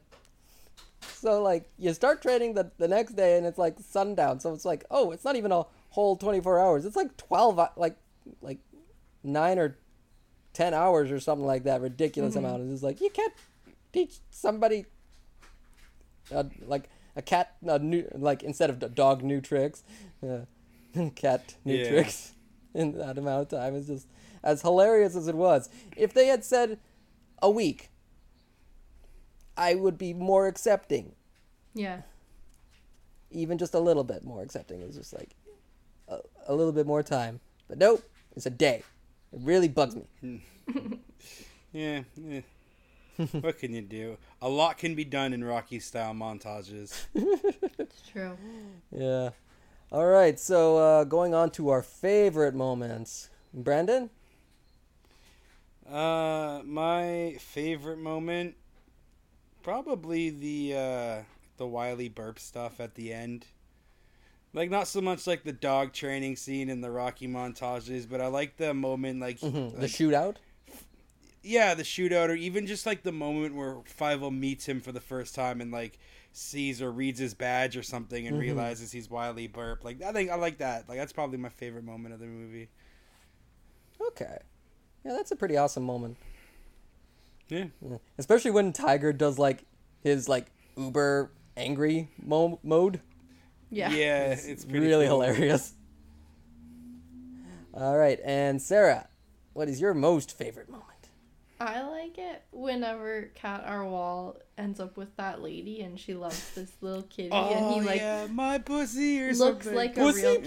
so like, you start training the the next day, and it's like sundown. So it's like, oh, it's not even a whole twenty four hours. It's like twelve, like like nine or ten hours or something like that. Ridiculous amount. It's just like you can't teach somebody uh, like a cat uh, new like instead of a dog new tricks, uh, cat new Yeah. tricks in that amount of time. is just as hilarious as it was. If they had said a week, I would be more accepting, Yeah. even just a little bit more accepting. It's just like a, a little bit more time. But nope, it's a day. It really bugs me. Hmm. Yeah. yeah. what can you do? A lot can be done in Rocky style montages. It's true. Yeah. All right, so uh, going on to our favorite moments. Brandon? Uh, my favorite moment, probably the uh, the Wylie Burp stuff at the end. Like not so much like the dog training scene and the Rocky montages, but I like the moment like, the like shootout? yeah, the shootout, or even just like the moment where Fievel meets him for the first time and like sees or reads his badge or something and mm-hmm. realizes he's Wylie Burp. Like I think I like that. Like that's probably my favorite moment of the movie. Okay. Yeah, that's a pretty awesome moment. Yeah. Yeah. Especially when Tiger does like his like uber angry mo- mode. Yeah. Yeah, it's pretty really cool. hilarious. All right, and Sarah, what is your most favorite moment? I like it whenever Cat R. Waul ends up with that lady and she loves this little kitty and Oh he like yeah, my pussy or looks something. like a Pussy real cat in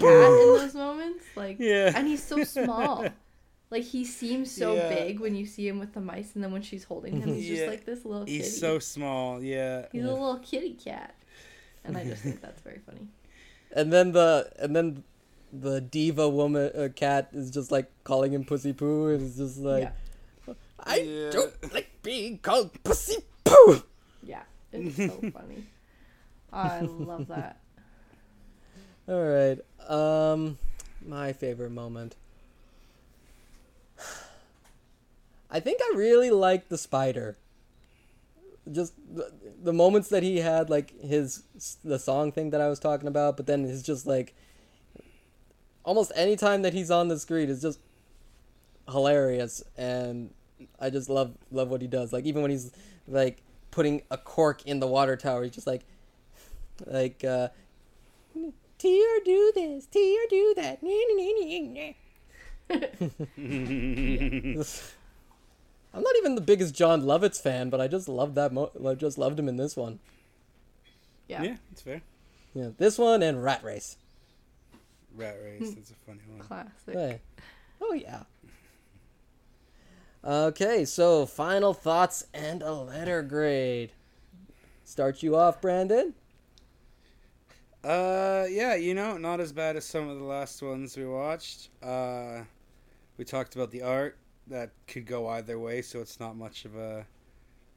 those moments. Like Yeah. and he's so small. like he seems so Yeah. big when you see him with the mice and then when she's holding him he's Yeah. just like this little kitty. He's so small. Yeah. He's a little kitty cat. And I just think that's very funny. And then the and then the diva woman uh, cat is just like calling him pussy poo, and it's just like yeah. I Yeah. don't like being called pussy poo. Yeah. It's so funny. I love that. All right. Um, my favorite moment. I think I really liked the spider. Just the, the moments that he had, like his the song thing that I was talking about, but then it's just like almost any time that he's on the screen is just hilarious, and I just love love what he does. Like even when he's like putting a cork in the water tower, he's just like like uh Tear do this, tear do that. I'm not even the biggest Jon Lovitz fan, but I just loved that. Mo- I just loved him in this one. Yeah. Yeah, it's fair. Yeah, this one and Rat Race. Rat race. That's a funny one. Classic. Hey. Oh yeah. Okay, so final thoughts and a letter grade. Start you off, Brandon. Uh, yeah, you know, not as bad as some of the last ones we watched. Uh, we talked about the art that could go either way, so it's not much of a,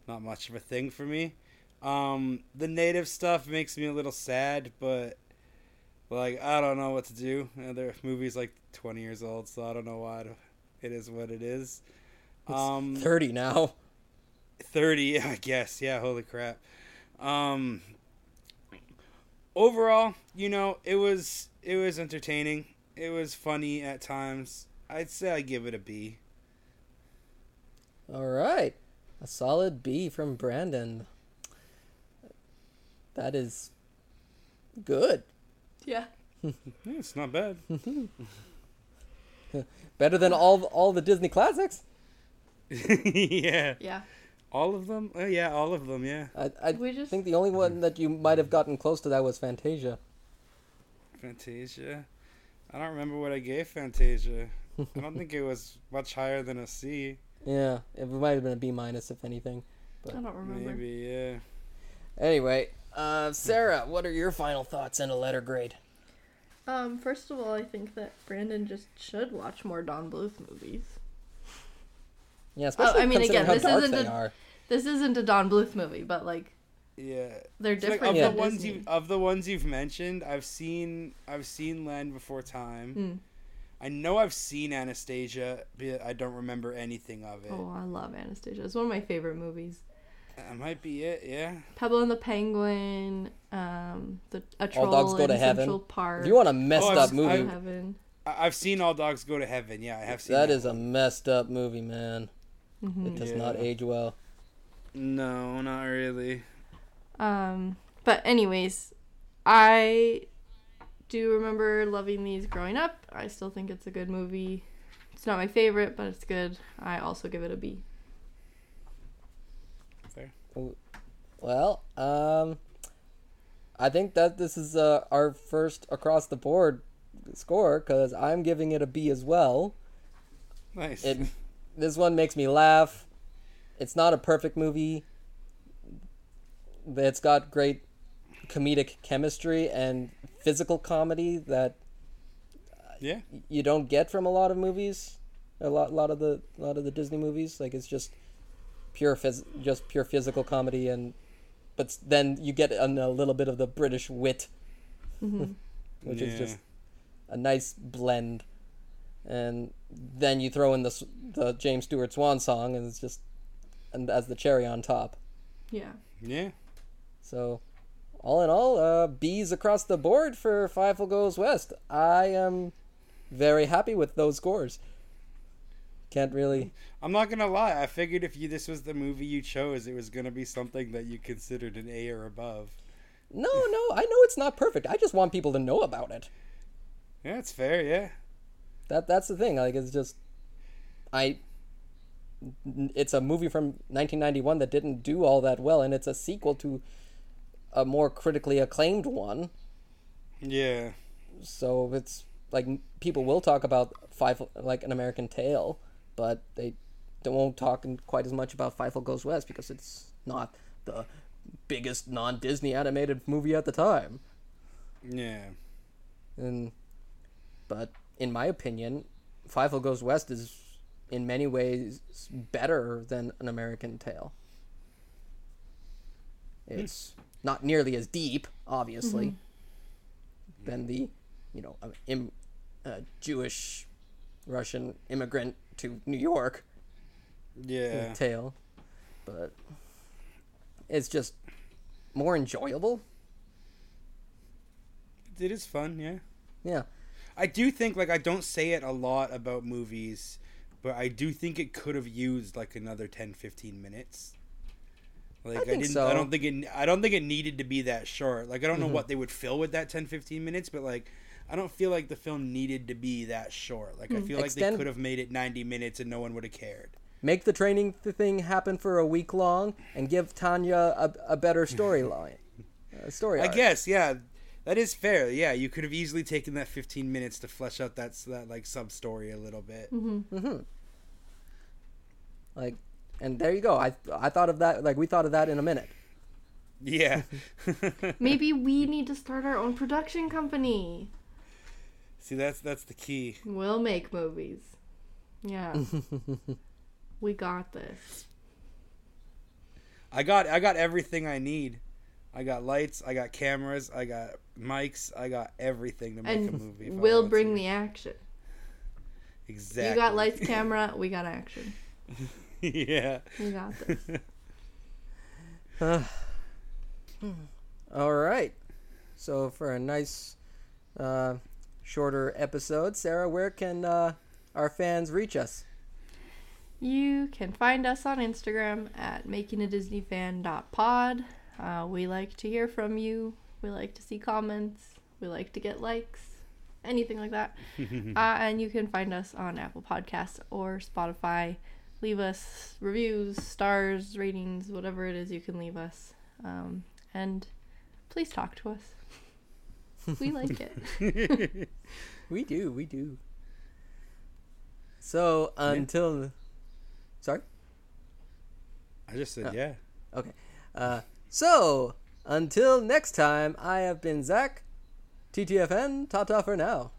not much of a thing for me. Um, the native stuff makes me a little sad, but like I don't know what to do. Uh, their movie's like twenty years old, so I don't know why it is what it is. Um, Thirty now. 30 i guess yeah holy crap um overall you know it was it was entertaining it was funny at times i'd say i give it a b All right, a solid B from Brandon. That is good. Yeah. Yeah, it's not bad Better than all all the Disney classics. yeah Yeah. all of them oh yeah all of them yeah I, I We just- think the only one that you might have gotten close to that was Fantasia. fantasia i don't remember what i gave fantasia i don't think it was much higher than a c Yeah, it might have been a B minus if anything. But I don't remember. maybe yeah Anyway, uh, Sarah, what are your final thoughts and a letter grade? Um, first of all, I think that Brandon just should watch more Don Bluth movies. Yeah, especially I mean, again, how this dark isn't they a- are. This isn't a Don Bluth movie, but like, Yeah. They're It's like, different of Yeah. the ones Disney. you of the ones you've mentioned. I've seen I've seen Land Before Time. Mm. I know I've seen Anastasia, but I don't remember anything of it. Oh, I love Anastasia. It's one of my favorite movies. That might be it. Yeah. Pebble and the Penguin, um, the a troll All Dogs Go in to Heaven. Central Park. If you want a messed Oh, up I've- movie, I've- Heaven. I- I've seen All Dogs Go to Heaven. Yeah, I have seen that that. is a messed up movie, man. Mm-hmm. It does not age well. No, not really. Um, but anyways, I do remember loving these growing up. I still think it's a good movie. It's not my favorite, but it's good. I also give it a B. Fair. Well, um, I think that this is uh, our first across the board score because I'm giving it a B as well. Nice. It this one makes me laugh. It's not a perfect movie. It's got great comedic chemistry and physical comedy that uh, yeah. you don't get from a lot of movies. A lot, lot of the, lot of the Disney movies. Like it's just pure phys- just pure physical comedy, and but then you get an, a little bit of the British wit, mm-hmm. which is just a nice blend. And then you throw in the the James Stewart Swan song, and it's just and as the cherry on top. Yeah. Yeah. So, all in all, uh, B's across the board for Fievel Goes West. I am very happy with those scores. Can't really. I'm not gonna lie. I figured if you this was the movie you chose, it was gonna be something that you considered an A or above. No, no, I know it's not perfect. I just want people to know about it. Yeah, it's fair. Yeah. That that's the thing. Like it's just, I. It's a movie from 1991 that didn't do all that well, and it's a sequel to a more critically acclaimed one. Yeah. so it's like people will talk about five like an American Tail, but they they won't talk in quite as much about Fievel Goes West because it's not the biggest non-Disney animated movie at the time. Yeah. And but in my opinion, Fievel Goes West is in many ways better than an American Tail. It's not nearly as deep, obviously, than the, you know, uh, Im, uh, Jewish Russian immigrant to New York Yeah. tale, but it's just more enjoyable. It is fun. Yeah. Yeah. I do think like I don't say it a lot about movies, but I do think it could have used like another 10 15 minutes. Like I, think didn't so. I don't think it I don't think it needed to be that short. Like I don't know Mm-hmm. what they would fill with that 10 15 minutes, but like I don't feel like the film needed to be that short. Like I feel like Extend- they could have made it 90 minutes and no one would have cared. Make the training thing happen for a week long and give Tanya a, a better storyline. A story. I arc. guess, yeah. That is fair. Yeah, you could have easily taken that 15 minutes to flesh out that that like sub story a little bit. Mm-hmm. mm-hmm. Like, and there you go. I I thought of that. Like we thought of that in a minute. Yeah. Maybe we need to start our own production company. See, that's that's the key. We'll make movies. Yeah. we got this. I got I got everything I need. I got lights, I got cameras, I got mics, I got everything to make a movie. we'll bring to. the action. exactly. You got lights, camera, we got action. yeah. We got this. All right. So for a nice, uh, shorter episode, Sarah, where can uh, our fans reach us? You can find us on Instagram at makingadiSneyFan.pod. Uh, we like to hear from you. We like to see comments. We like to get likes, anything like that. uh, and you can find us on Apple Podcasts or Spotify. Leave us reviews, stars, ratings, whatever it is you can leave us. Um, and please talk to us. We like it. We do. We do. So until, sorry. I just said Oh. yeah. Okay. Uh, so until next time, I have been Zach. TTFN. Ta-ta for now.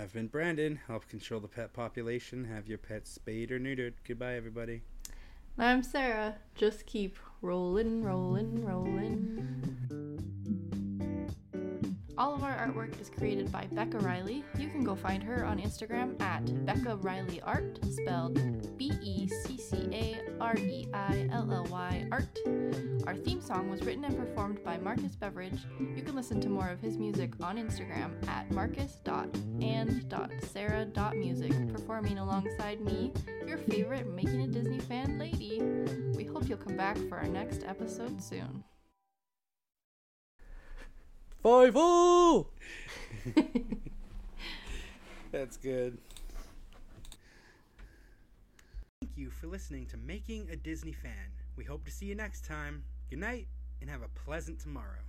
I've been Brandon. Help control the pet population. Have your pets spayed or neutered. Goodbye, everybody. I'm Sarah. Just keep rolling, rolling, rolling. All of our artwork is created by Becca Reilly. You can go find her on Instagram at Becca Reilly Art, spelled B E C C A R E I L L Y Art. Our theme song was written and performed by Marcus Beveridge. You can listen to more of his music on Instagram at marcus.and.sarah.music, performing alongside me, your favorite Making a Disney fan lady. We hope you'll come back for our next episode soon. Five oh! That's good. Thank you for listening to Making a Disney Fan. We hope to see you next time. Good night and have a pleasant tomorrow.